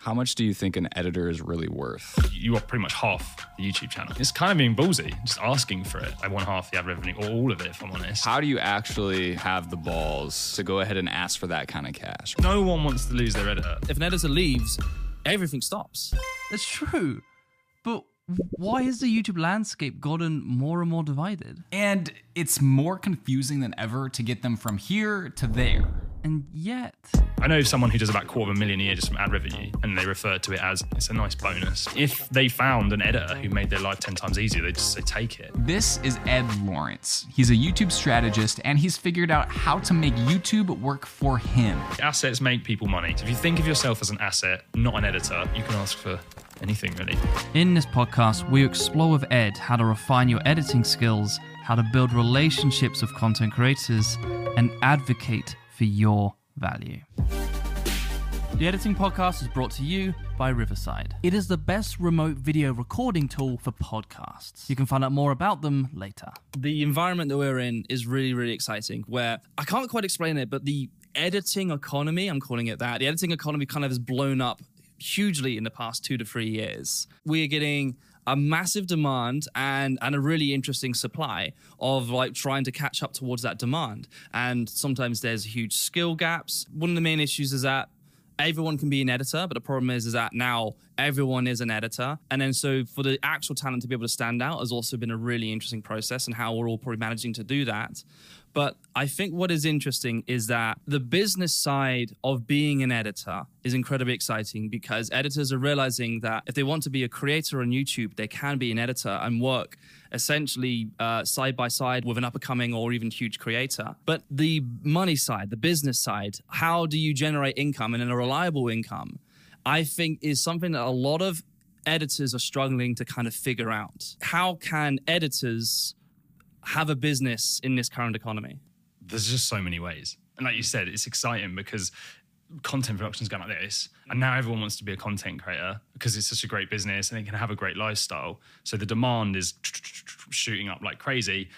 How much do you think an editor is really worth? You are pretty much half the YouTube channel. It's kind of being ballsy, just asking for it. I want half the ad revenue, or all of it, if I'm honest. How do you actually have the balls to go ahead and ask for that kind of cash? No one wants to lose their editor. If an editor leaves, everything stops. That's true. But why has the YouTube landscape gotten more and more divided? And it's more confusing than ever to get them from here to there. And yet, I know someone who does about a quarter of a million a year just from ad revenue, and they refer to it as it's a nice bonus. If they found an editor who made their life 10 times easier, they just say, take it. This is Ed Lawrence. He's a YouTube strategist and he's figured out how to make YouTube work for him. Assets make people money. So if you think of yourself as an asset, not an editor, you can ask for anything really. in this podcast, we explore with Ed how to refine your editing skills, how to build relationships with content creators, and advocate for your value. The Editing Podcast is brought to you by Riverside. It is the best remote video recording tool for podcasts. You can find out more about them later. The environment that we're in is really, really exciting. Where I can't quite explain it, but the editing economy, I'm calling it that, the editing economy kind of has blown up hugely in the past two to three years. We are getting a massive demand and and a really interesting supply of like trying to catch up towards that demand. And sometimes there's huge skill gaps. One of the main issues is that everyone can be an editor but the problem is is that now everyone is an editor. And then so for the actual talent to be able to stand out has also been a really interesting process and how we're all probably managing to do that but I think what is interesting is that the business side of being an editor is incredibly exciting because editors are realizing that if they want to be a creator on YouTube, they can be an editor and work essentially uh, side by side with an up and coming or even huge creator. But the money side, the business side, how do you generate income and a reliable income? I think is something that a lot of editors are struggling to kind of figure out. How can editors have a business in this current economy? There's just so many ways. And like you said, it's exciting because content production's like this. And now everyone wants to be a content creator because it's such a great business and they can have a great lifestyle. So the demand is shooting up like crazy.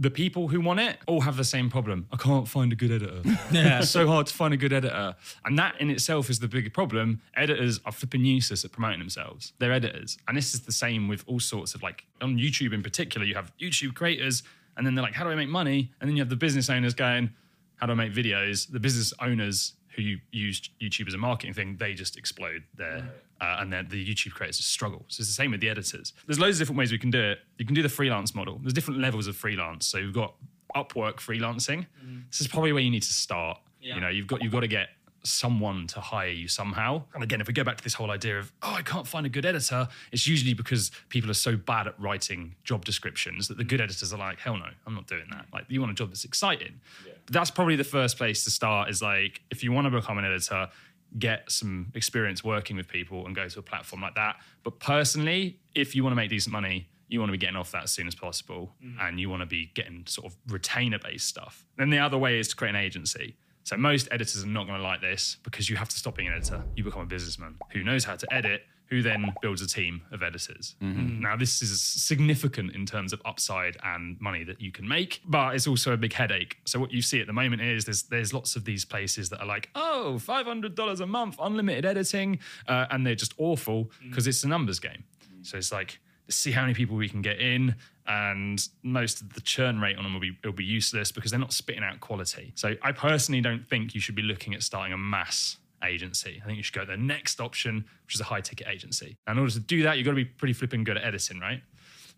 The people who want it all have the same problem. I can't find a good editor. yeah. It's so hard to find a good editor. And that in itself is the bigger problem. Editors are flipping useless at promoting themselves. They're editors. And this is the same with all sorts of like on YouTube in particular, you have YouTube creators and then they're like, how do I make money? And then you have the business owners going, how do I make videos? The business owners who use YouTube as a marketing thing, they just explode there. Uh, and then the YouTube creators just struggle. So it's the same with the editors. There's loads of different ways we can do it. You can do the freelance model. There's different levels of freelance. So you've got Upwork freelancing. This is probably where you need to start. You know, you've got you've got to get someone to hire you somehow. And again, if we go back to this whole idea of, oh, I can't find a good editor, it's usually because people are so bad at writing job descriptions that the good editors are like, hell no, I'm not doing that. Like, you want a job that's exciting. But that's probably the first place to start is like, if you want to become an editor, get some experience working with people and go to a platform like that. But personally, if you want to make decent money, you want to be getting off that as soon as possible mm-hmm. and you want to be getting sort of retainer based stuff. Then the other way is to create an agency. So most editors are not going to like this because you have to stop being an editor. You become a businessman who knows how to edit, who then builds a team of editors. Mm-hmm. Mm. Now, this is significant in terms of upside and money that you can make, but it's also a big headache. So what you see at the moment is there's there's lots of these places that are like, oh, five hundred dollars a month, unlimited editing, uh, and they're just awful mm. because it's a numbers game. So it's like see how many people we can get in and most of the churn rate on them will be it'll be useless because they're not spitting out quality. So I personally don't think you should be looking at starting a mass agency. I think you should go to the next option, which is a high ticket agency. And in order to do that, you've got to be pretty flipping good at editing, right?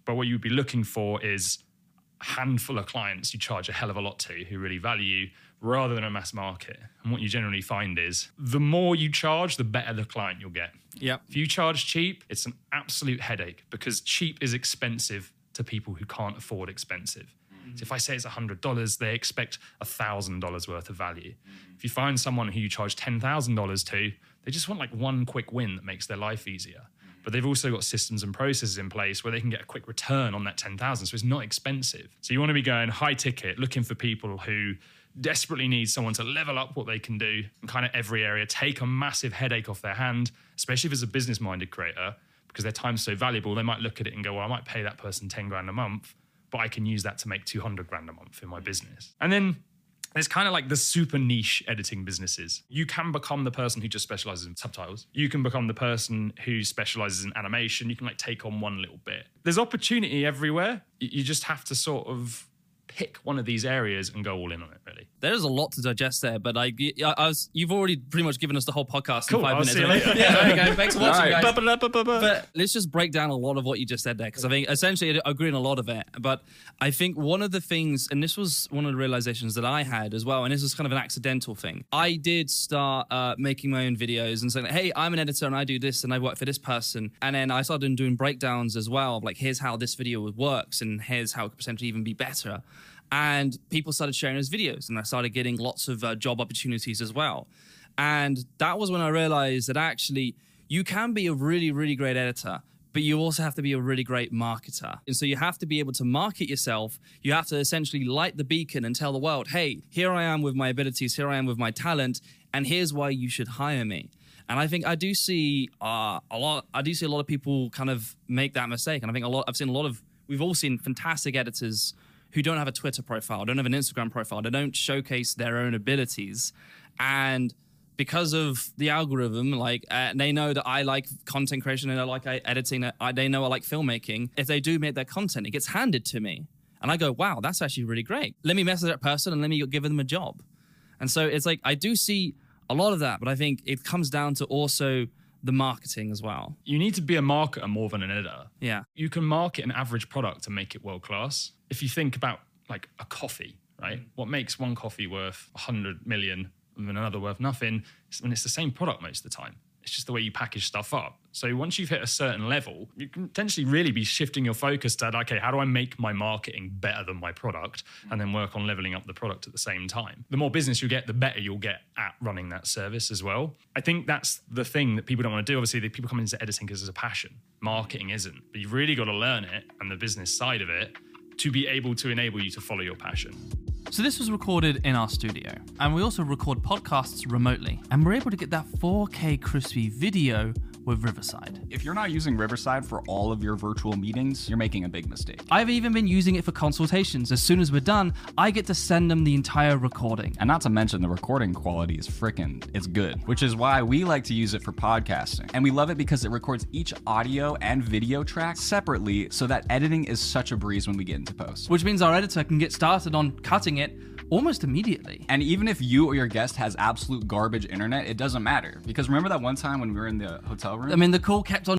But what you'd be looking for is a handful of clients you charge a hell of a lot to who really value you rather than a mass market. And what you generally find is the more you charge, the better the client you'll get. Yeah. If you charge cheap, it's an absolute headache because cheap is expensive to people who can't afford expensive. So if I say it's $100, they expect $1,000 worth of value. Mm-hmm. If you find someone who you charge $10,000 to, They just want like one quick win that makes their life easier. Mm-hmm. But they've also got systems and processes in place where they can get a quick return on that 10,000. So it's not expensive. So you want to be going high ticket, looking for people who desperately need someone to level up what they can do in kind of every area, take a massive headache off their hand, especially if it's a business minded creator, because their time's so valuable. They might look at it and go, well, I might pay that person 10 grand a month, but I can use that to make 200 grand a month in my business. And then there's kind of like the super niche editing businesses. You can become the person who just specializes in subtitles. You can become the person who specializes in animation. You can like take on one little bit. There's opportunity everywhere. You just have to sort of pick one of these areas and go all in on it, really. There's a lot to digest there, but I, I, I was, you've already pretty much given us the whole podcast Cool, in 5 I'll minutes. see you later. yeah, there you go. Thanks for watching, All right. guys. But let's just break down a lot of what you just said there, because I think essentially I agree on a lot of it. But I think one of the things, and this was one of the realizations that I had as well, and this was kind of an accidental thing. I did start uh, making my own videos and saying, hey, I'm an editor and I do this and I work for this person. And then I started doing breakdowns as well, of like, here's how this video works and here's how it could potentially even be better. And people started sharing those videos, and I started getting lots of uh, job opportunities as well. And that was when I realized that actually you can be a really, really great editor, but you also have to be a really great marketer. And so you have to be able to market yourself. You have to essentially light the beacon and tell the world, hey, here I am with my abilities, here I am with my talent, and here's why you should hire me. And I think I do see uh, a lot. I do see a lot of people kind of make that mistake. And I think a lot. I've seen a lot of. We've all seen fantastic editors who don't have a Twitter profile, don't have an Instagram profile, they don't showcase their own abilities, and because of the algorithm, like uh, they know that I like content creation and I like uh, editing. uh, they know I like filmmaking. If they do make their content, it gets handed to me, and I go, "Wow, that's actually really great." Let me message that person and let me give them a job. And so it's like I do see a lot of that, but I think it comes down to also the marketing as well. You need to be a marketer more than an editor. Yeah. You can market an average product and make it world class. If you think about like a coffee, right? Mm. What makes one coffee worth 100 million and another worth nothing when it's the same product most of the time. It's just the way you package stuff up. So once you've hit a certain level, you can potentially really be shifting your focus to, okay, how do I make my marketing better than my product? And then work on leveling up the product at the same time. The more business you get, the better you'll get at running that service as well. I think that's the thing that people don't want to do. Obviously, people come into editing because it's a passion. Marketing isn't. But you've really got to learn it and the business side of it to be able to enable you to follow your passion. So this was recorded in our studio, and we also record podcasts remotely, and we're able to get that 4K crispy video with Riverside. If you're not using Riverside for all of your virtual meetings, you're making a big mistake. I've even been using it for consultations. As soon as we're done, I get to send them the entire recording. And not to mention the recording quality is frickin' it's good, which is why we like to use it for podcasting. And we love it because it records each audio and video track separately so that editing is such a breeze when we get into post. Which means our editor can get started on cutting it almost immediately. And even if you or your guest has absolute garbage internet, it doesn't matter. Because remember that one time when we were in the hotel room? I mean, the call kept on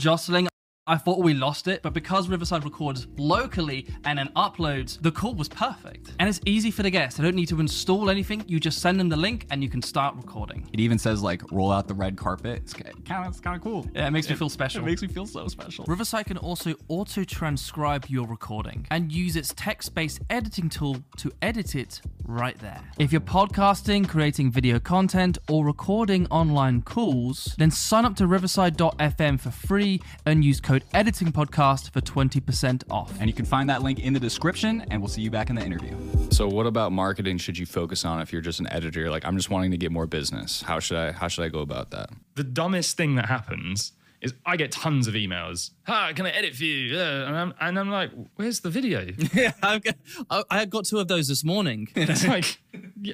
jostling. I thought we lost it, but because Riverside records locally and then uploads, the call was perfect. And it's easy for the guests. They don't need to install anything. You just send them the link and you can start recording. it even says like roll out the red carpet. It's kind of it's kind of cool. Yeah, it makes me feel special. It makes me feel so special. Riverside can also auto transcribe your recording and use its text based editing tool to edit it right there. If you're podcasting, creating video content, or recording online calls, then sign up to riverside.fm for free and use code editing podcast for 20% off. And you can find that link in the description, and we'll see you back in the interview. So what about marketing should you focus on if you're just an editor? You're like, I'm just wanting to get more business. How should I how should I go about that? The dumbest thing that happens is I get tons of emails. Hi, can I edit for you? Yeah. And, I'm, and I'm like, where's the video? Yeah, I've got- I I got two of those this morning. It's like,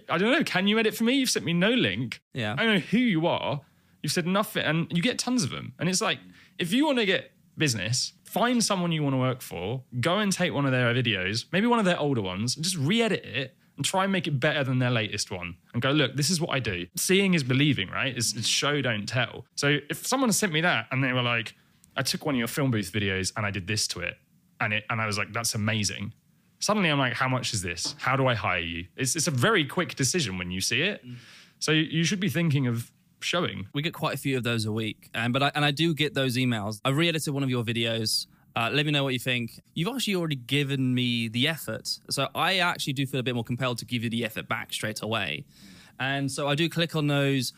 I don't know. Can you edit for me? You've sent me no link. Yeah. I don't know who you are. You've said nothing, and you get tons of them. And it's like, if you want to get business, find someone you want to work for, go and take one of their videos, maybe one of their older ones, and just re-edit it and try and make it better than their latest one. And go, look, this is what I do. Seeing is believing, right? It's, it's show, don't tell. So if someone sent me that and they were like, I took one of your Film Booth videos and I did this to it, and it, and I was like, that's amazing suddenly I'm like, how much is this? How do I hire you? It's, it's a very quick decision when you see it. Mm. So you- you should be thinking of showing. We get quite a few of those a week, um, but I, and I do get those emails. I re-edited one of your videos. Uh, let me know what you think. You've actually already given me the effort, so I actually do feel a bit more compelled to give you the effort back straight away. And so I do click on those.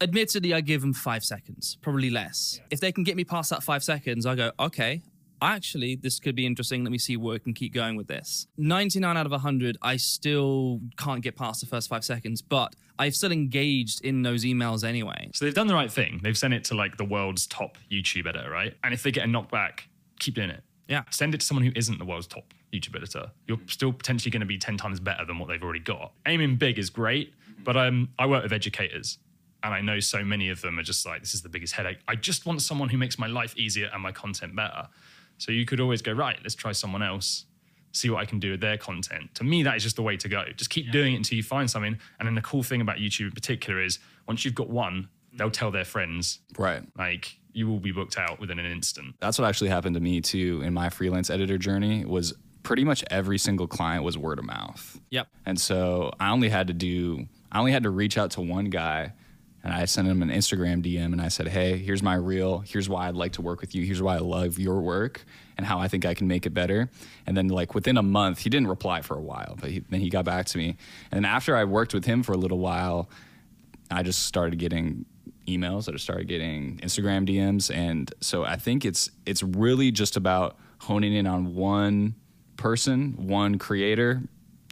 Admittedly, I give them five seconds, probably less. If they can get me past that five seconds, I go, okay, actually, this could be interesting. Let me see where we can keep going with this. 99 out of 100, I still can't get past the first five seconds, but I've still engaged in those emails anyway. So they've done the right thing. They've sent it to like the world's top YouTube editor, right? And if they get a knockback, keep doing it. Yeah. Send it to someone who isn't the world's top YouTube editor. You're still potentially going to be 10 times better than what they've already got. Aiming big is great, but um, I work with educators and I know so many of them are just like, this is the biggest headache. I just want someone who makes my life easier and my content better. So you could always go, right, let's try someone else, see what I can do with their content. To me, that is just the way to go. Just keep doing it until you find something. And then the cool thing about YouTube in particular is once you've got one, they'll tell their friends. Right. Like you will be booked out within an instant. That's what actually happened to me too in my freelance editor journey was pretty much every single client was word of mouth. Yep. And so I only had to do I only had to reach out to one guy and I sent him an Instagram DM and I said, "Hey, here's my reel. Here's why I'd like to work with you. Here's why I love your work and how I think I can make it better." And then like within a month, he didn't reply for a while, but he, then he got back to me. And after I worked with him for a little while, I just started getting emails. I just started getting Instagram DMs, and so I think it's it's really just about honing in on one person, one creator,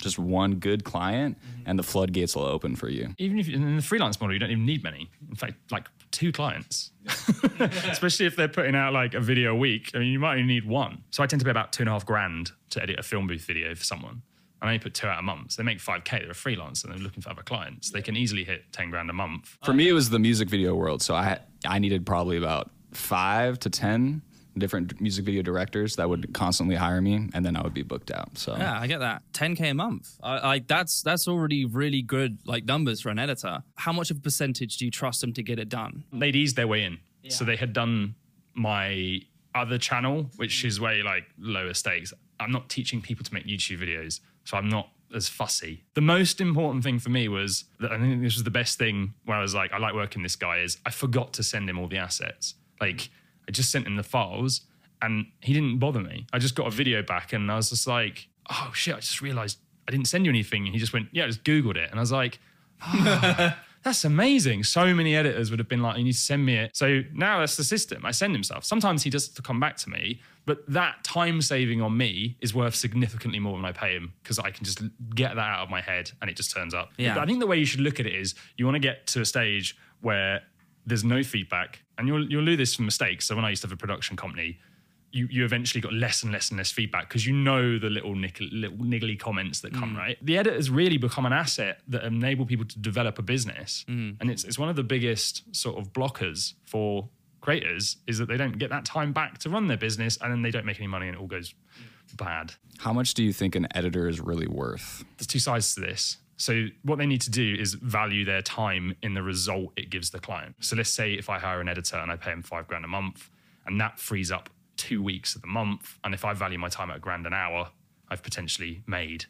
just one good client, mm-hmm. and the floodgates will open for you. Even if in the freelance model, you don't even need many. In fact, like two clients, especially if they're putting out like a video a week. I mean, you might only need one. So I tend to pay about two and a half grand to edit a Film Booth video for someone. And I only put two out a month. So they make 5K. They're a freelancer and they're looking for other clients. They can easily hit 10 grand a month. For me, it was the music video world. So I I needed probably about five to ten different music video directors that would constantly hire me, and then I would be booked out. So Yeah, I get that. 10k a month. Like I that's that's already really good like numbers for an editor. How much of a percentage do you trust them to get it done? They'd eased their way in. So they had done my other channel, which is way like lower stakes. I'm not teaching people to make YouTube videos. So I'm not as fussy. The most important thing for me was that I think this was the best thing where I was like, I like working this guy is I forgot to send him all the assets. Like I just sent him the files and he didn't bother me. I just got a video back and I was just like, oh shit, I just realized I didn't send you anything. And he just went, yeah, I just Googled it. And I was like, "Ah, that's amazing. So many editors would have been like, you need to send me it. So now that's the system. I send him stuff. Sometimes he does to come back to me, but that time saving on me is worth significantly more than I pay him because I can just get that out of my head and it just turns up. Yeah. But I think the way you should look at it is you want to get to a stage where there's no feedback and you'll, you'll do this from mistakes. So when I used to have a production company, you, you eventually got less and less and less feedback because you know the little, little niggly comments that come, mm. right? The editors really become an asset that enable people to develop a business. Mm. And it's, it's one of the biggest sort of blockers for creators is that they don't get that time back to run their business and then they don't make any money and it all goes bad. how much do you think an editor is really worth? There's two sides to this. So what they need to do is value their time in the result it gives the client. So let's say if I hire an editor and I pay him five grand a month, and that frees up two weeks of the month, and if I value my time at a grand an hour, I've potentially made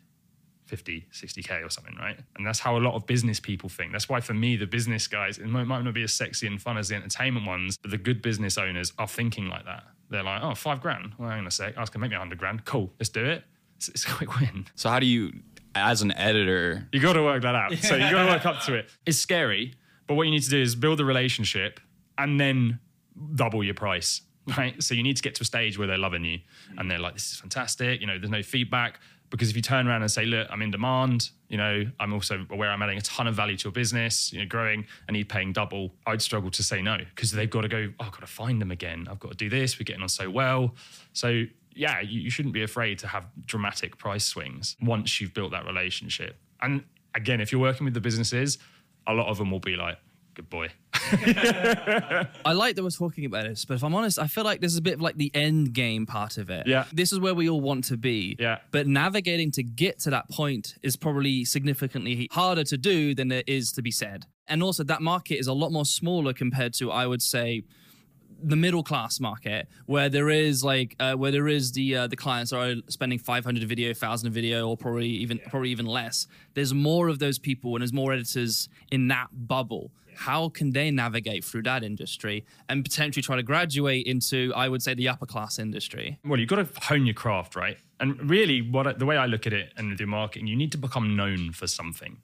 50, 60k or something, right? And that's how a lot of business people think. That's why for me, the business guys, it might, not be as sexy and fun as the entertainment ones, but the good business owners are thinking like that. They're like, oh, five grand. Well, hang on a sec. I was going to make me 100 grand. Cool, let's do it. It's, it's a quick win. So how do you, as an editor, You got to work that out. So you got to work up to it. It's scary, but what you need to do is build a relationship and then double your price, right? So you need to get to a stage where they're loving you and they're like, this is fantastic. You know, there's no feedback. Because if you turn around and say, look, I'm in demand, you know, I'm also aware I'm adding a ton of value to your business, you know, growing, I need paying double, I'd struggle to say no because they've got to go, oh, I've got to find them again. I've got to do this. We're getting on so well. So yeah, you, you shouldn't be afraid to have dramatic price swings once you've built that relationship. And again, if you're working with the businesses, a lot of them will be like, good boy. I like that we're talking about this, but if I'm honest, I feel like this is a bit of like the end game part of it. Yeah. This is where we all want to be. Yeah. But navigating to get to that point is probably significantly harder to do than it is to be said. And also, that market is a lot more smaller compared to, I would say, the middle class market where there is like uh, where there is the uh, the clients are spending 500 a video 1000 a video or probably even probably even less. There's more of those people and there's more editors in that bubble. How can they navigate through that industry and potentially try to graduate into i would say the upper class industry? Well, you've got to hone your craft, right? And really, what I, the way I look at it and do marketing, you need to become known for something.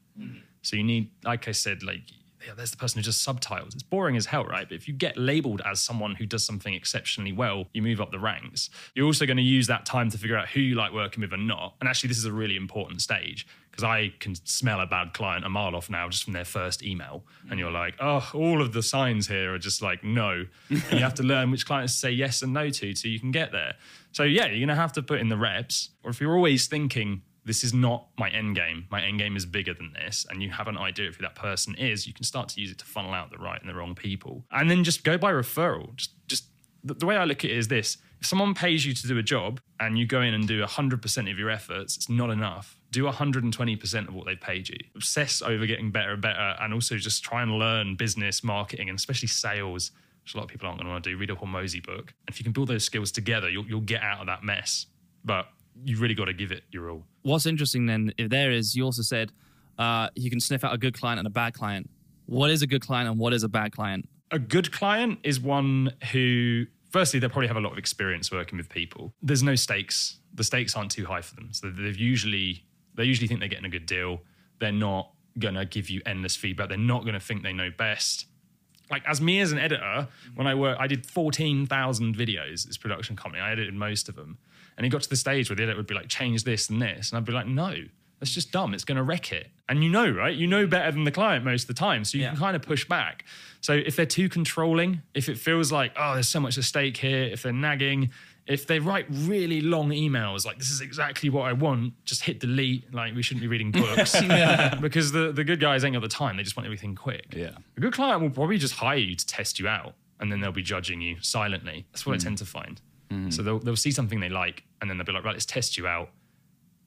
So you need, like I said, like yeah, there's the person who just subtitles. It's boring as hell, right? But if you get labeled as someone who does something exceptionally well, you move up the ranks. You're also going to use that time to figure out who you like working with and not. And actually, this is a really important stage because I can smell a bad client a mile off now just from their first email. And you're like, oh, all of the signs here are just like no. and you have to learn which clients to say yes and no to so you can get there. So yeah, you're gonna have to put in the reps. Or if you're always thinking this is not my end game. My end game is bigger than this, and you have an idea of who that person is. You can start to use it to funnel out the right and the wrong people, and then just go by referral. Just, just the, the way I look at it is this: if someone pays you to do a job and you go in and do 100% of your efforts, it's not enough. Do 120% of what they've paid you. Obsess over getting better and better, and also just try and learn business, marketing, and especially sales, which a lot of people aren't going to want to do. Read a Hormozi book. If you can build those skills together, you'll, you'll get out of that mess. But you really got to give it your all. What's interesting then, if there is, you also said uh, you can sniff out a good client and a bad client. What is a good client and what is a bad client? A good client is one who, firstly, they probably have a lot of experience working with people. There's no stakes. The stakes aren't too high for them. So they've usually they usually think they're getting a good deal. They're not gonna give you endless feedback. They're not gonna think they know best. Like as me as an editor, when I work, I did fourteen thousand videos. as production company, I edited most of them. And he got to the stage where the editor would be like, change this and this. And I'd be like, no, that's just dumb. It's going to wreck it. And you know, right? You know better than the client most of the time. So you Yeah. can kind of push back. So if they're too controlling, if it feels like, oh, there's so much at stake here, if they're nagging, if they write really long emails, like this is exactly what I want, just hit delete. Like we shouldn't be reading books. because the, the good guys ain't got the time. They just want everything quick. Yeah. A good client will probably just hire you to test you out and then they'll be judging you silently. That's what I hmm. tend to find. So they'll, they'll see something they like and then they'll be like, right, let's test you out.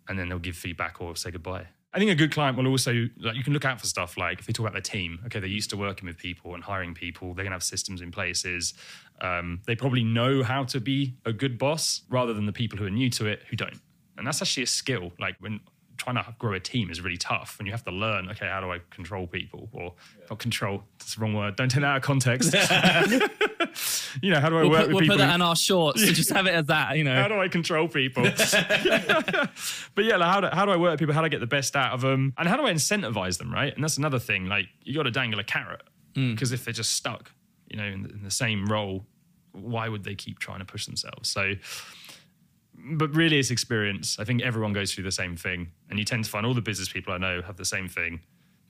And then they'll give feedback or say goodbye. I think a good client will also, like, you can look out for stuff like if they talk about their team, okay, they're used to working with people and hiring people, they're going to have systems in places. Um, they probably know how to be a good boss rather than the people who are new to it who don't. And that's actually a skill. Like, when trying to grow a team is really tough and you have to learn okay how do i control people or not control that's the wrong word don't take that out of context you know how do i We'll, work put, with we'll people put that in our shorts. just have it as that, you know? how do I control people? but yeah, like how do, how do I work with people? How do I get the best out of them? And how do I incentivize them, right? And that's another thing. Like you got to dangle a carrot hmm. because if they're just stuck, you know, in the, in the same role, why would they keep trying to push themselves? So, but really, it's experience. I think everyone goes through the same thing, and you tend to find all the business people I know have the same thing.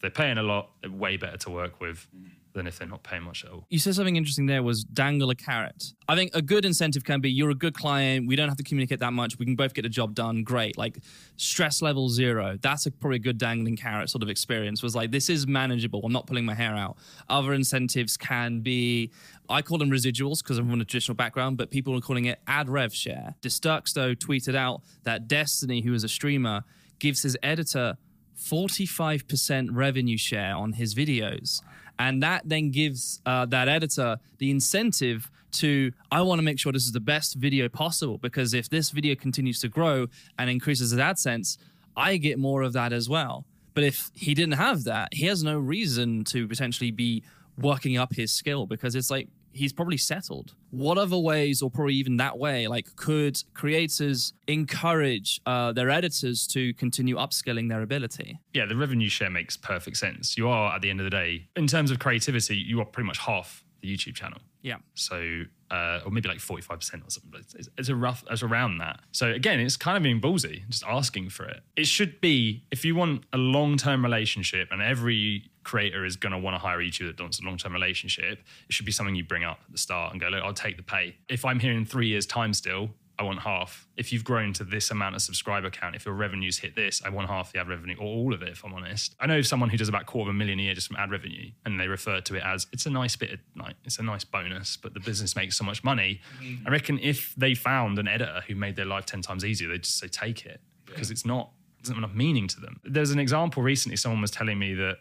They're paying a lot, they're way better to work with than if they're not paying much at all. You said something interesting there was dangle a carrot. I think a good incentive can be you're a good client. We don't have to communicate that much. We can both get the job done. Great. Like stress level zero. That's a, probably a good dangling carrot sort of experience was like, this is manageable. I'm not pulling my hair out. Other incentives can be, I call them residuals because I'm from a traditional background, but people are calling it ad rev share. Dexerto tweeted out that Destiny, who is a streamer, gives his editor 45% revenue share on his videos. And that then gives uh, that editor the incentive to, I want to make sure this is the best video possible because if this video continues to grow and increases his AdSense, I get more of that as well. But if he didn't have that, he has no reason to potentially be working up his skill because it's like he's probably settled. What other ways, or probably even that way, like could creators encourage uh, their editors to continue upskilling their ability? yeah, the revenue share makes perfect sense. You are, at the end of the day, in terms of creativity, you are pretty much half the YouTube channel. Yeah. So, uh, or maybe like 45% or something, but it's, it's a rough, it's around that. So again, it's kind of being ballsy, just asking for it. It should be, if you want a long-term relationship and every creator is going to want to hire each of you that wants a long-term relationship, it should be something you bring up at the start and go, look, I'll take the pay. If I'm here in three years time still, I want half. If you've grown to this amount of subscriber count, if your revenues hit this, I want half the ad revenue or all of it, if I'm honest. I know someone who does about a quarter of a million a year just from ad revenue, and they refer to it as it's a nice bit of like it's a nice bonus, but the business makes so much money. Mm-hmm. I reckon if they found an editor who made their life 10 times easier, they'd just say take it because it's not it doesn't have enough meaning to them. There's an example recently, someone was telling me that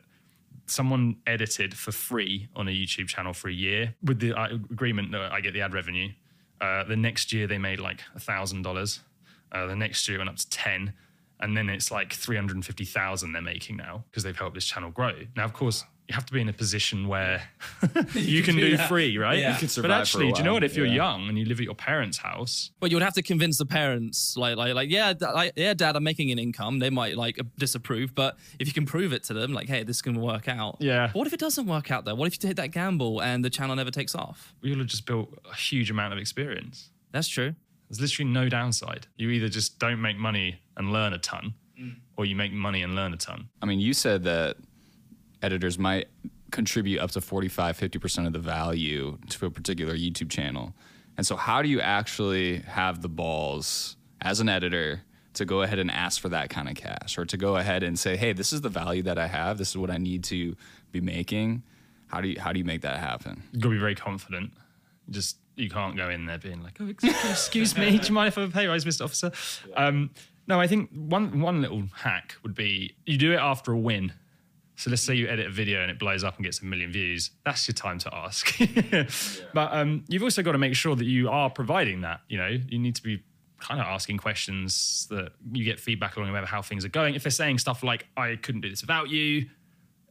someone edited for free on a YouTube channel for a year with the uh, agreement that I get the ad revenue. Uh, the next year they made like a thousand dollars. Uh, The next year it went up to ten, and then it's like three hundred and fifty thousand they're making now because they've helped this channel grow. Now, of course, you have to be in a position where you can do free, right? Yeah. You can but survive for a actually, do you know what? If you're yeah. young and you live at your parents' house, But you would have to convince the parents, like, like, like, yeah, da- like, yeah, dad, I'm making an income. They might like disapprove, but if you can prove it to them, like, hey, this can work out. Yeah. But what if it doesn't work out though? What if you take that gamble and the channel never takes off? you'll have just built a huge amount of experience. That's true. There's literally no downside. You either just don't make money and learn a ton, mm. or you make money and learn a ton. I mean, you said that editors might contribute up to 45, 50% of the value to a particular YouTube channel. And so, how do you actually have the balls as an editor to go ahead and ask for that kind of cash or to go ahead and say, hey, this is the value that I have, this is what I need to be making? How do you, how do you make that happen? You've got to be very confident. Just you can't go in there being like, "Oh, ex- excuse me, do you mind if I have a pay rise, Mr. Officer?" Um, no, I think one one little hack would be you do it after a win. So let's say you edit a video and it blows up and gets a million views. That's your time to ask. But um, you've also got to make sure that you are providing that. You know, you need to be kind of asking questions that you get feedback along about how things are going. If they're saying stuff like, "I couldn't do this without you,"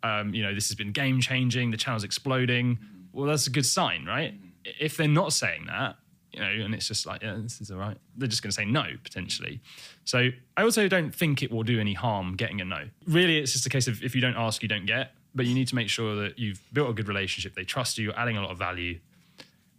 um, you know, this has been game changing, the channel's exploding. Well, that's a good sign, right? If they're not saying that, you know, and it's just like, yeah, this is all right, they're just going to say no potentially. So I also don't think it will do any harm getting a no. Really, it's just a case of if you don't ask, you don't get. But you need to make sure that you've built a good relationship, they trust you, you're adding a lot of value,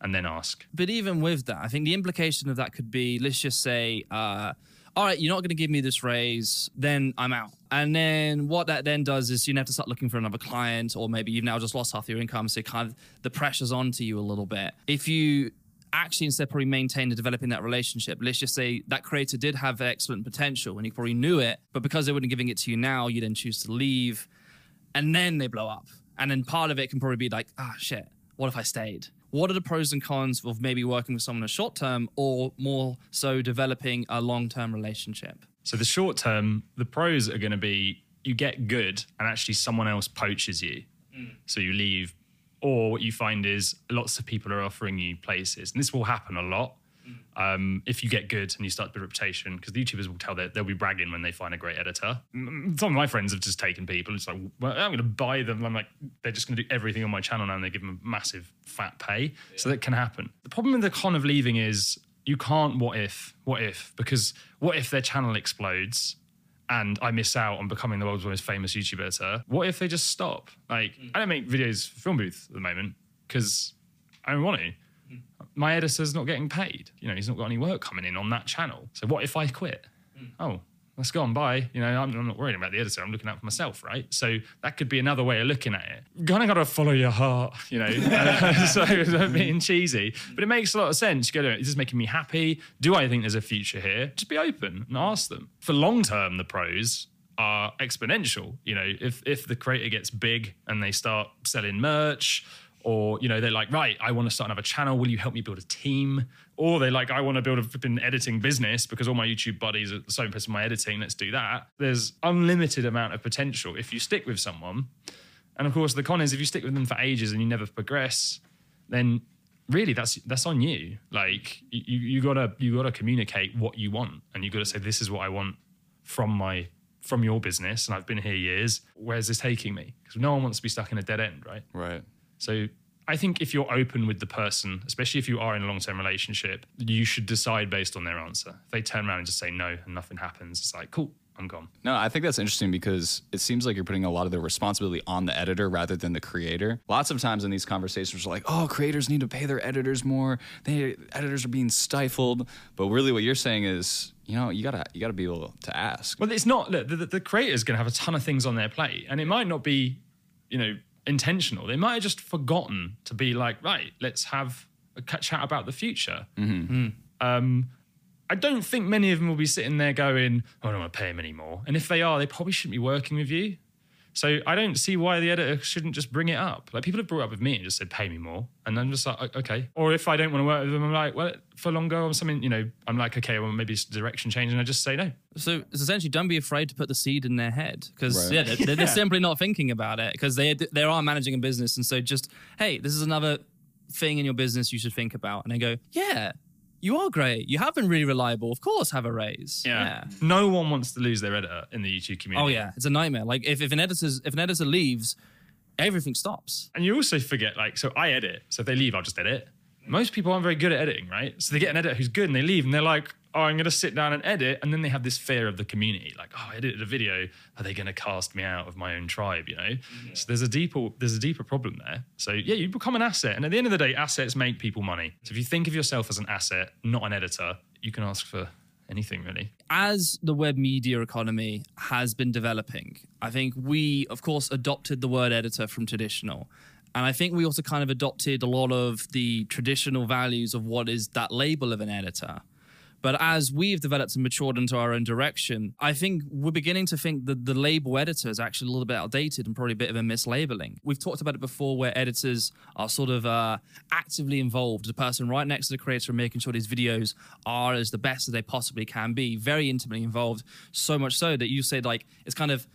and then ask. But even with that, I think the implication of that could be let's just say, uh, all right, you're not going to give me this raise, then I'm out. And then what that then does is you have to start looking for another client, or maybe you've now just lost half your income. So kind of the pressure's onto you a little bit. If you actually instead probably maintain and developing that relationship, let's just say that creator did have excellent potential and you probably knew it, but because they weren't giving it to you now, you then choose to leave and then they blow up. And then part of it can probably be like, ah, shit, what if I stayed? What are the pros and cons of maybe working with someone in the short term or more so developing a long term relationship? So the short term, the pros are going to be you get good and actually someone else poaches you. So you leave. Or what you find is lots of people are offering you places. And this will happen a lot. Um, if you get good and you start to build a reputation, because the YouTubers will tell that they'll be bragging when they find a great editor. Some of my friends have just taken people. It's like, well, I'm going to buy them. I'm like, they're just going to do everything on my channel now, and they give them a massive fat pay. So that can happen. The problem with the con of leaving is you can't what if, what if, because what if their channel explodes and I miss out on becoming the world's most famous YouTube editor? What if they just stop? Like, mm. I don't make videos for Film Booth at the moment because I don't want to. Mm. My editor's not getting paid. You know, he's not got any work coming in on that channel. So what if I quit? Mm. Oh, that's gone by. You know, I'm, I'm not worrying about the editor. I'm looking out for myself, right? So that could be another way of looking at it. You kind of got to follow your heart, you know. so I'm being cheesy, but it makes a lot of sense. You go, is this making me happy? Do I think there's a future here? Just be open and ask them. For long term, the pros are exponential. You know, if if the creator gets big and they start selling merch, or you know they're like, right, I want to start another channel. Will you help me build a team? Or they're like, I want to build a flipping editing business because all my YouTube buddies are so impressed with my editing. Let's do that. There's unlimited amount of potential if you stick with someone. And of course, the con is if you stick with them for ages and you never progress, then really that's that's on you. Like you you gotta you gotta communicate what you want, and you gotta say this is what I want from my from your business, and I've been here years. Where's this taking me? Because no one wants to be stuck in a dead end, right? Right. So I think if you're open with the person, especially if you are in a long term relationship, you should decide based on their answer. If they turn around and just say no and nothing happens, it's like, cool, I'm gone. No, I think that's interesting because it seems like you're putting a lot of the responsibility on the editor rather than the creator. Lots of times in these conversations, we're like, "Oh, creators need to pay their editors more. They editors are being stifled." But really, what you're saying is, you know, you gotta you gotta be able to ask. Well, it's not, look, the, the, creator's to have a ton of things on their plate, and it might not be, you know, intentional. They might have just forgotten to be like, right, let's have a chat about the future. Um, I don't think many of them will be sitting there going, oh, I don't want to pay him anymore. And if they are, they probably shouldn't be working with you. So I don't see why the editor shouldn't just bring it up. Like people have brought it up with me and just said, pay me more. And I'm just like, okay. Or if I don't want to work with them, I'm like, well, for longer or something, you know, I'm like, okay, well, maybe it's direction change. And I just say no. So it's essentially don't be afraid to put the seed in their head because Right. yeah, they're, they're simply not thinking about it because they they are managing a business and so just hey, this is another thing in your business you should think about and they go yeah, you are great, you have been really reliable, of course have a raise. Yeah. No one wants to lose their editor in the YouTube community. Oh yeah, it's a nightmare. Like if, if an editor's if an editor leaves, everything stops. And you also forget, like, so I edit. So if they leave, I'll just edit. Most people aren't very good at editing, right? So they get an editor who's good and they leave and they're like, oh, I'm going to sit down and edit. And then they have this fear of the community. Like, oh, I edited a video. Are they going to cast me out of my own tribe, you know? So there's a deeper, there's a deeper problem there. So yeah, you become an asset. And at the end of the day, assets make people money. So if you think of yourself as an asset, not an editor, you can ask for anything really. As the web media economy has been developing, I think we, of course, adopted the word editor from traditional. And I think we also kind of adopted a lot of the traditional values of what is that label of an editor. But as we've developed and matured into our own direction, I think we're beginning to think that the label editor is actually a little bit outdated and probably a bit of a mislabeling. We've talked about it before where editors are sort of uh, actively involved, the person right next to the creator and making sure these videos are as the best as they possibly can be, very intimately involved, so much so that you say like it's kind of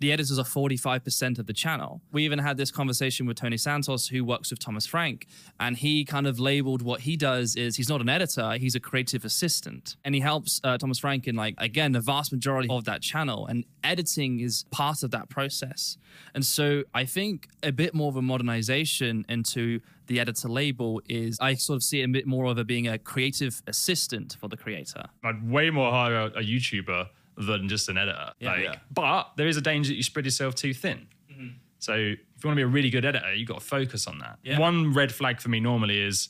the editors are 45% of the channel. We even had this conversation with Tony Santos, who works with Thomas Frank, and he kind of labeled what he does is he's not an editor, he's a creative assistant. And he helps uh, Thomas Frank in, like, again, the vast majority of that channel. And editing is part of that process. And so I think a bit more of a modernization into the editor label is I sort of see it a bit more of a being a creative assistant for the creator. I'd way more hire a, a YouTuber than just an editor. like, But there is a danger that you spread yourself too thin. Mm-hmm. So if you want to be a really good editor, you've got to focus on that. Yeah. One red flag for me normally is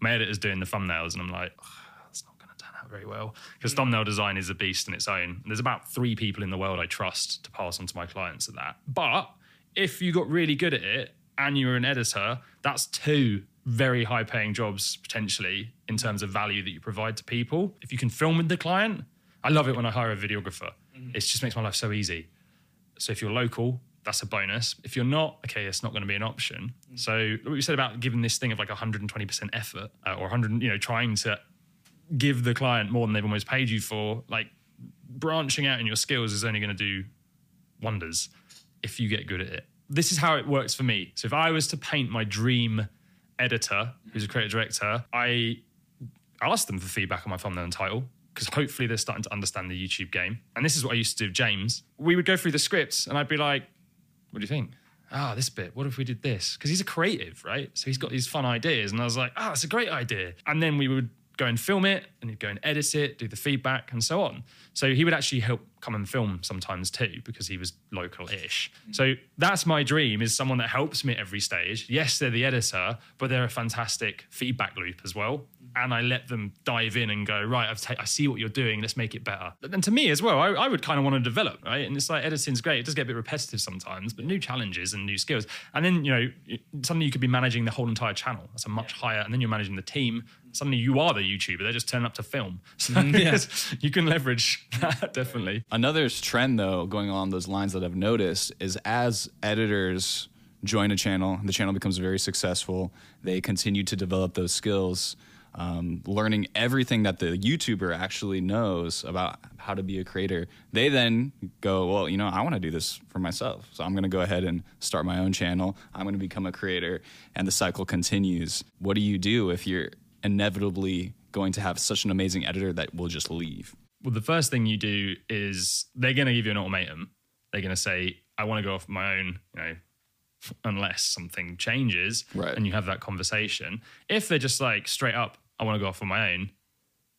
my editor's doing the thumbnails, and I'm like, "Ugh, that's not going to turn out very well. Because mm. thumbnail design is a beast in its own. There's about three people in the world I trust to pass on to my clients at that. But if you got really good at it and you were an editor, that's two very high paying jobs potentially in terms of value that you provide to people. If you can film with the client, I love it when I hire a videographer. It just makes my life so easy. So if you're local, that's a bonus. If you're not, okay, it's not going to be an option. So what you said about giving this thing of like 120% effort uh, or 100, you know, trying to give the client more than they've almost paid you for, like branching out in your skills is only going to do wonders if you get good at it. This is how it works for me. So if I was to paint my dream editor, who's a creative director, I asked them for feedback on my thumbnail and title because hopefully they're starting to understand the YouTube game. And this is what I used to do James. We would go through the scripts and I'd be like, what do you think? Ah, this bit. What if we did this? Because he's a creative, right? So he's got these fun ideas. And I was like, ah, it's a great idea. And then we would go and film it and he'd go and edit it, do the feedback and so on. So he would actually help come and film sometimes too because he was local-ish. Mm. So that's my dream is someone that helps me at every stage. Yes, they're the editor, but they're a fantastic feedback loop as well. Mm. And I let them dive in and go, right, I've ta- I see what you're doing, let's make it better. And to me as well, I, I would kind of want to develop, right? And it's like editing's great. It does get a bit repetitive sometimes, but new challenges and new skills. And then, you know, suddenly you could be managing the whole entire channel. That's a much higher, and then you're managing the team. Suddenly you are the YouTuber. They're just turning up to film. So mm, you can leverage that definitely. Another trend, though, going along those lines that I've noticed is as editors join a channel, the channel becomes very successful. They continue to develop those skills, um, learning everything that the YouTuber actually knows about how to be a creator. They then go, well, you know, I want to do this for myself, so I'm going to go ahead and start my own channel. I'm going to become a creator, and the cycle continues. What do you do if you're inevitably going to have such an amazing editor that will just leave? Well, the first thing you do is they're going to give you an ultimatum. They're going to say, I want to go off my own, you know, unless something changes Right. and you have that conversation. If they're just like straight up, I want to go off on my own,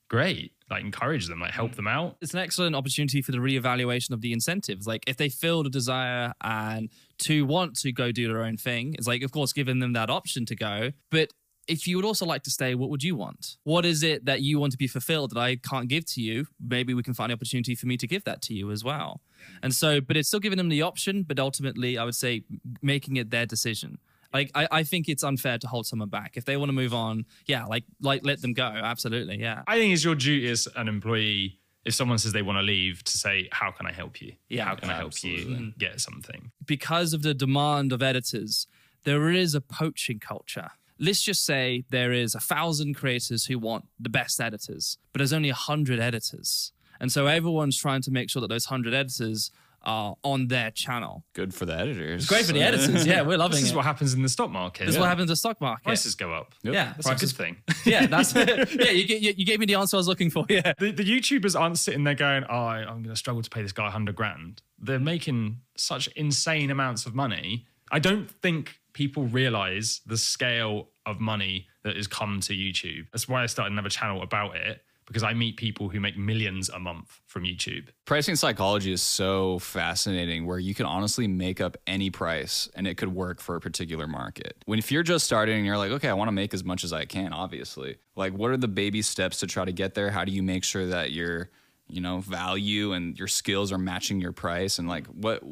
great. Like encourage them, like help them out. it's an excellent opportunity for the reevaluation of the incentives. Like if they feel the desire and to want to go do their own thing, it's like of course giving them that option to go. But if you would also like to stay, what would you want? What is it that you want to be fulfilled that I can't give to you? Maybe we can find the opportunity for me to give that to you as well. And so, but it's still giving them the option, but ultimately, I would say making it their decision. Like I, I think it's unfair to hold someone back. If they want to move on, yeah, like like let them go. Absolutely, yeah. I think it's your duty as an employee, if someone says they want to leave, to say, How can I help you? Yeah, How can I help you get something? because of the demand of editors, there is a poaching culture. Let's just say there is a thousand creators who want the best editors, but there's only a hundred editors. And so everyone's trying to make sure that those hundred editors are on their channel. Good for the editors. It's great for the uh, editors. Yeah, we're loving This is it. what happens in the stock market. this is what happens in the stock market. Prices go up. Yeah, That's a good thing. yeah, that's yeah. You, you, you gave me the answer I was looking for. Yeah, the, the YouTubers aren't sitting there going, "Oh, I'm going to struggle to pay this guy 100 grand." They're making such insane amounts of money I don't think people realize the scale of money that has come to YouTube. That's why I started another channel about it because I meet people who make millions a month from YouTube. Pricing psychology is so fascinating where you can honestly make up any price and it could work for a particular market. When if you're just starting and you're like, okay, I want to make as much as I can, obviously. Like what are the baby steps to try to get there? How do you make sure that your, you know, value and your skills are matching your price and like what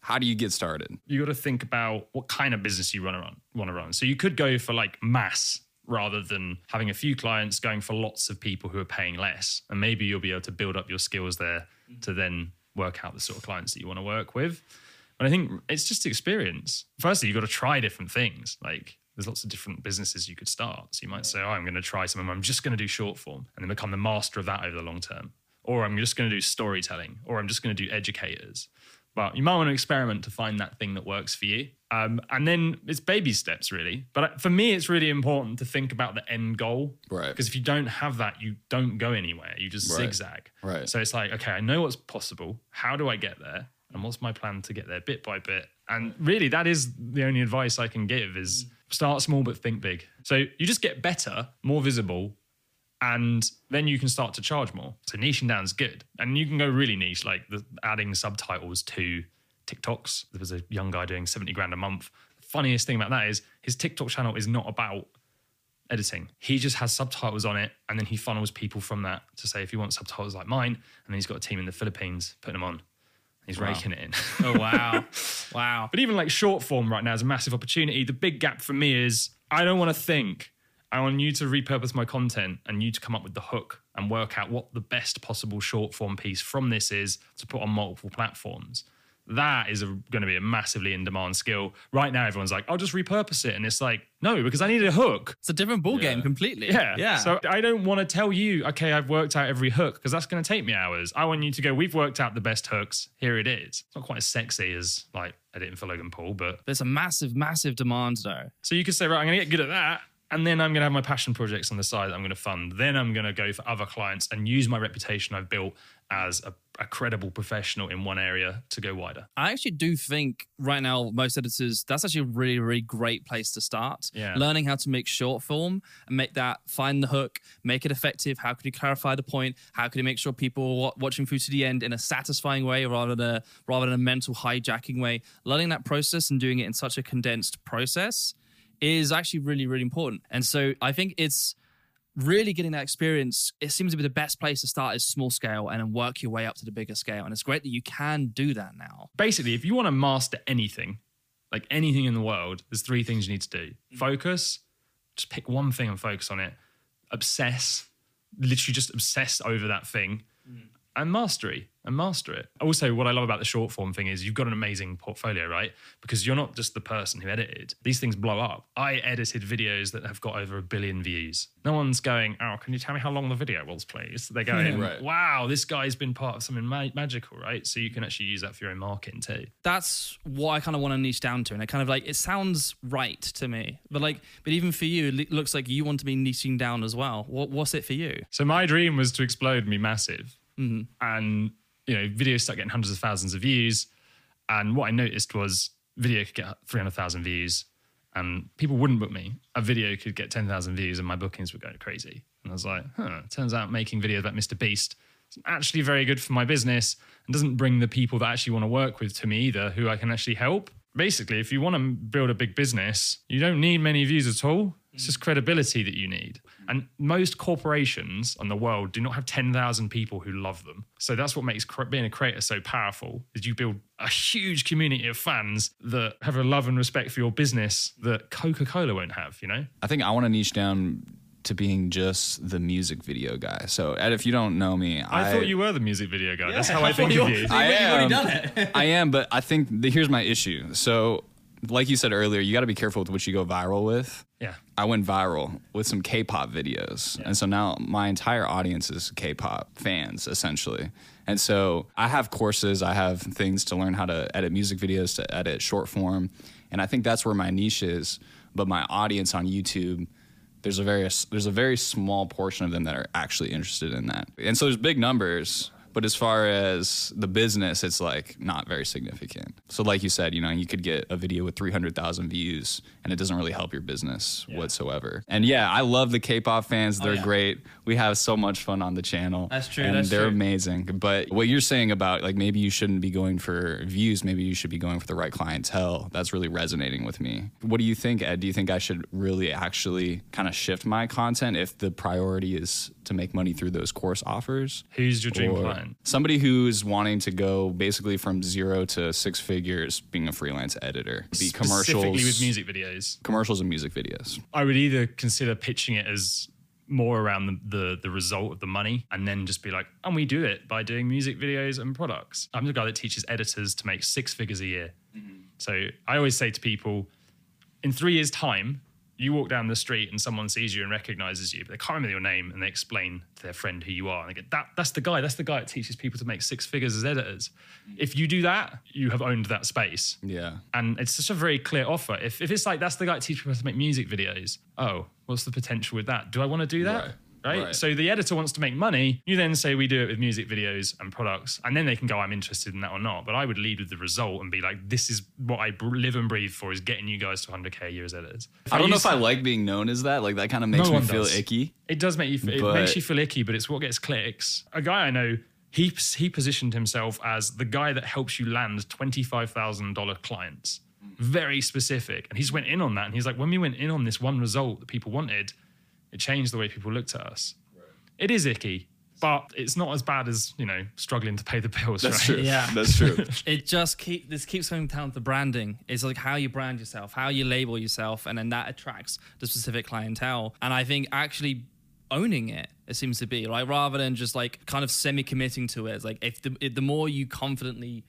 how do you get started? You got to think about what kind of business you run around, want to run. So you could go for like mass rather than having a few clients going for lots of people who are paying less. And maybe you'll be able to build up your skills there mm-hmm. to then work out the sort of clients that you want to work with. But I think it's just experience. Firstly, you've got to try different things. Like there's lots of different businesses you could start. So you might say, oh, I'm going to try some of them. I'm just going to do short form and then become the master of that over the long term. Or I'm just going to do storytelling, or I'm just going to do educators. But you might want to experiment to find that thing that works for you. Um, and then it's baby steps, really. But for me, it's really important to think about the end goal. Right. Because if you don't have that, you don't go anywhere. You just Right. zigzag. Right. So it's like, okay, I know what's possible. How do I get there? And what's my plan to get there bit by bit? And really, that is the only advice I can give is start small but think big. So you just get better, more visible, and then you can start to charge more. So niching down is good, and you can go really niche, like the, adding subtitles to TikToks. There was a young guy doing seventy grand a month. The Funniest thing about that is his TikTok channel is not about editing. He just has subtitles on it, and then he funnels people from that to say if you want subtitles like mine, and then he's got a team in the Philippines putting them on. He's raking it in. Oh wow, wow. But even like short form right now is a massive opportunity. The big gap for me is I don't want to think. I want you to repurpose my content and you to come up with the hook and work out what the best possible short form piece from this is to put on multiple platforms. That is going to be a massively in demand skill. Right now, everyone's like, I'll just repurpose it. And it's like, no, because I need a hook. It's a different ball game completely. Yeah. yeah. So I don't want to tell you, okay, I've worked out every hook because that's going to take me hours. I want you to go, we've worked out the best hooks. Here it is. It's not quite as sexy as like editing for Logan Paul, but there's a massive, massive demand though. so you could say, right, I'm going to get good at that. And then I'm going to have my passion projects on the side that I'm going to fund. Then I'm going to go for other clients and use my reputation I've built as a, a credible professional in one area to go wider. I actually do think right now most editors that's actually a really really great place to start. Yeah. Learning how to make short form and make that find the hook, make it effective. How could you clarify the point? How could you make sure people are watching through to the end in a satisfying way rather than a rather than a mental hijacking way? Learning that process and doing it in such a condensed process is actually really really important. And so I think it's really getting that experience, it seems to be the best place to start is small scale and then work your way up to the bigger scale. And it's great that you can do that now. Basically, if you want to master anything, like anything in the world, there's three things you need to do mm. focus, just pick one thing and focus on it, obsess, literally just obsess over that thing, mm. And mastery and master it. Also, what I love about the short form thing is you've got an amazing portfolio, right? Because you're not just the person who edited. These things blow up. I edited videos that have got over a billion views. No one's going, oh, can you tell me how long the video was, please? They're going, Right. wow, this guy's been part of something ma- magical, right? So you can actually use that for your own marketing too. That's what I kind of want to niche down to. And it kind of like, it sounds right to me. But like, but even for you, it looks like you want to be niching down as well. What, what's it for you? So my dream was to explode and be massive. Mm-hmm. And, you know, videos start getting hundreds of thousands of views. And what I noticed was video could get 300,000 views and people wouldn't book me. A video could get 10,000 views and my bookings would go crazy. And I was like, huh, turns out making videos about Mr. Beast is actually very good for my business and doesn't bring the people that actually want to work with to me either, who I can actually help. Basically, if you want to build a big business, you don't need many views at all. It's just credibility that you need. And most corporations in the world do not have 10,000 people who love them. So that's what makes being a creator so powerful is you build a huge community of fans that have a love and respect for your business that Coca-Cola won't have, you know? I think I want to niche down to being just the music video guy. So, Ed, if you don't know me, I, I, thought you were the music video guy. That's how I think of you. I am. I am, but I think the, here's my issue. So, like you said earlier, you got to be careful with what you go viral with. Yeah. I went viral with some K-pop videos, and so now my entire audience is K-pop fans essentially. And so I have courses, I have things to learn how to edit music videos, to edit short form, and I think that's where my niche is. But my audience on YouTube, there's a very there's a very small portion of them that are actually interested in that, and so there's big numbers. But as far as the business, it's like not very significant. So, like you said, you know, you could get a video with 300,000 views and it doesn't really help your business whatsoever. And yeah, I love the K pop fans. Oh, they're Oh, yeah. great. We have so much fun on the channel. That's true, And that's they're true. amazing. But what you're saying about like maybe you shouldn't be going for views, maybe you should be going for the right clientele, that's really resonating with me. What do you think, Ed? Do you think I should really actually kind of shift my content if the priority is to make money through those course offers? Who's your dream client? Somebody who's wanting to go basically from zero to six figures being a freelance editor. Be commercials, Specifically with music videos. commercials and music videos. I would either consider pitching it as more around the, the the result of the money and then just be like, and we do it by doing music videos and products. I'm the guy that teaches editors to make six figures a year. Mm-hmm. So I always say to people, in three years' time, you walk down the street and someone sees you and recognizes you, but they can't remember your name and they explain to their friend who you are. And they get that that's the guy, that's the guy that teaches people to make six figures as editors. If you do that, you have owned that space. Yeah. And it's just a very clear offer. If, if it's like that's the guy that teaches people to make music videos, oh, what's the potential with that? Do I want to do that? Right. Right. Right. So the editor wants to make money. You then say we do it with music videos and products, and then they can go, I'm interested in that or not. But I would lead with the result and be like, this is what I live and breathe for is getting you guys to 100k a year as editors. I don't know use- if I like being known as that. Like that kind of makes No me feel does. icky. It does make you. Feel, it But- makes you feel icky, but it's what gets clicks. A guy I know, he he positioned himself as the guy that helps you land twenty five thousand dollar clients. Very specific, and he just went in on that. And he's like, when we went in on this one result that people wanted, it changed the way people looked at us. It is icky, but it's not as bad as you know struggling to pay the bills. That's right? true. Yeah. That's true. it just keep this keeps coming down to branding. It's like how you brand yourself, how you label yourself, and then that attracts the specific clientele. And I think actually owning it, it seems to be like rather than just like kind of semi-committing to it. It's like if the if the more you confidently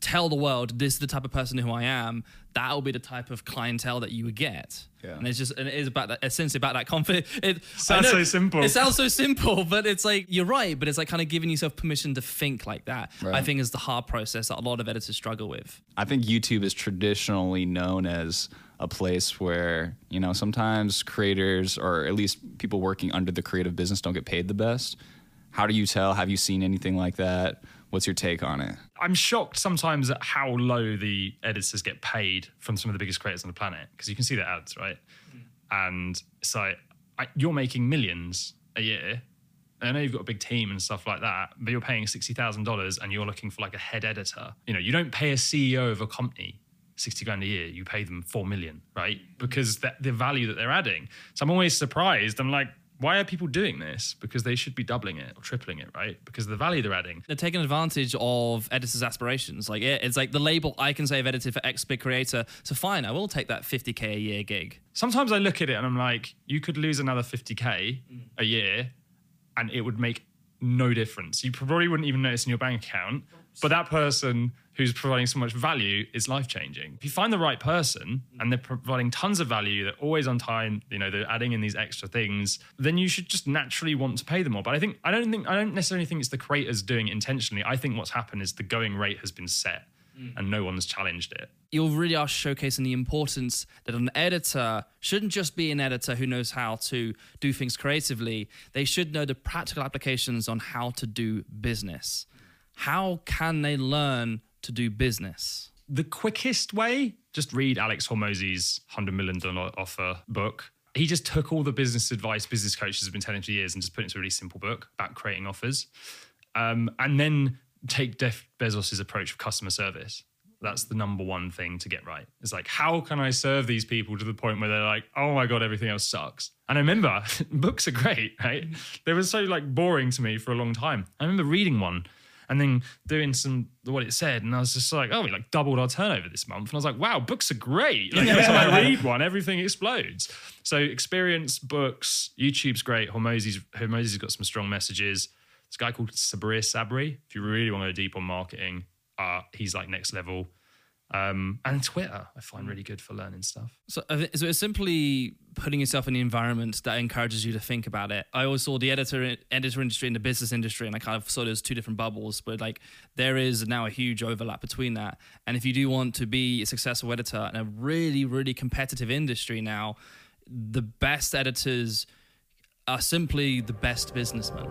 tell the world this is the type of person who I am, that will be the type of clientele that you would get. Yeah. And it's just and it is about that essentially about that confidence. It Sounds know- so simple. It sounds so simple, but it's like you're right, but it's like kind of giving yourself permission to think like that. I think is the hard process that a lot of editors struggle with. I think YouTube is traditionally known as a place where, you know, sometimes creators or at least people working under the creative business don't get paid the best. How do you tell? Have you seen anything like that? What's your take on it? I'm shocked sometimes at how low the editors get paid from some of the biggest creators on the planet because you can see their ads, right? And it's like I, you're making millions a year. I know you've got a big team and stuff like that, but you're paying sixty thousand dollars and you're looking for like a head editor. You know, you don't pay a CEO of a company sixty grand a year. You pay them four million, right? Because that the value that they're adding. So I'm always surprised. I'm like, why are people doing this? Because they should be doubling it or tripling it, right? Because of the value they're adding. They're taking advantage of editors' aspirations. Like it, it's like the label I can say I've edited for X big creator. So fine, I will take that 50k a year gig. sometimes I look at it and I'm like, you could lose another 50k mm. a year and it would make no difference. You probably wouldn't even notice in your bank account, but that person who's providing so much value is life changing. If you find the right person and they're providing tons of value, they're always on time, you know, they're adding in these extra things, then you should just naturally want to pay them more. But I think I don't think I don't necessarily think it's the creators doing it intentionally. I think what's happened is the going rate has been set and no one's challenged it. You really are showcasing the importance that an editor shouldn't just be an editor who knows how to do things creatively. They should know the practical applications on how to do business. How can they learn to do business? the quickest way, just read Alex Hormozi's $100 million offer book. He just took all the business advice business coaches have been telling for years and just put it into a really simple book about creating offers. Um, and then take Jeff Bezos's approach of customer service. That's the number one thing to get right. It's like, how can I serve these people to the point where they're like, oh my God, everything else sucks. And I remember books are great, right? They were so like boring to me for a long time. I remember reading one and then doing some what it said, and I was just like, oh, we like doubled our turnover this month, and I was like, wow, books are great. Like every time I read one, everything explodes. So experience books, YouTube's great. Hormozi's Hormozi's got some strong messages. This guy called Sabri Suby. If you really want to go deep on marketing, uh, he's like next level. Um, and Twitter, I find really good for learning stuff. So, so it's simply putting yourself in the environment that encourages you to think about it. I always saw the editor editor industry and the business industry, and I kind of saw those two different bubbles. But like, there is now a huge overlap between that. And if you do want to be a successful editor in a really, really competitive industry now, the best editors are simply the best businessmen.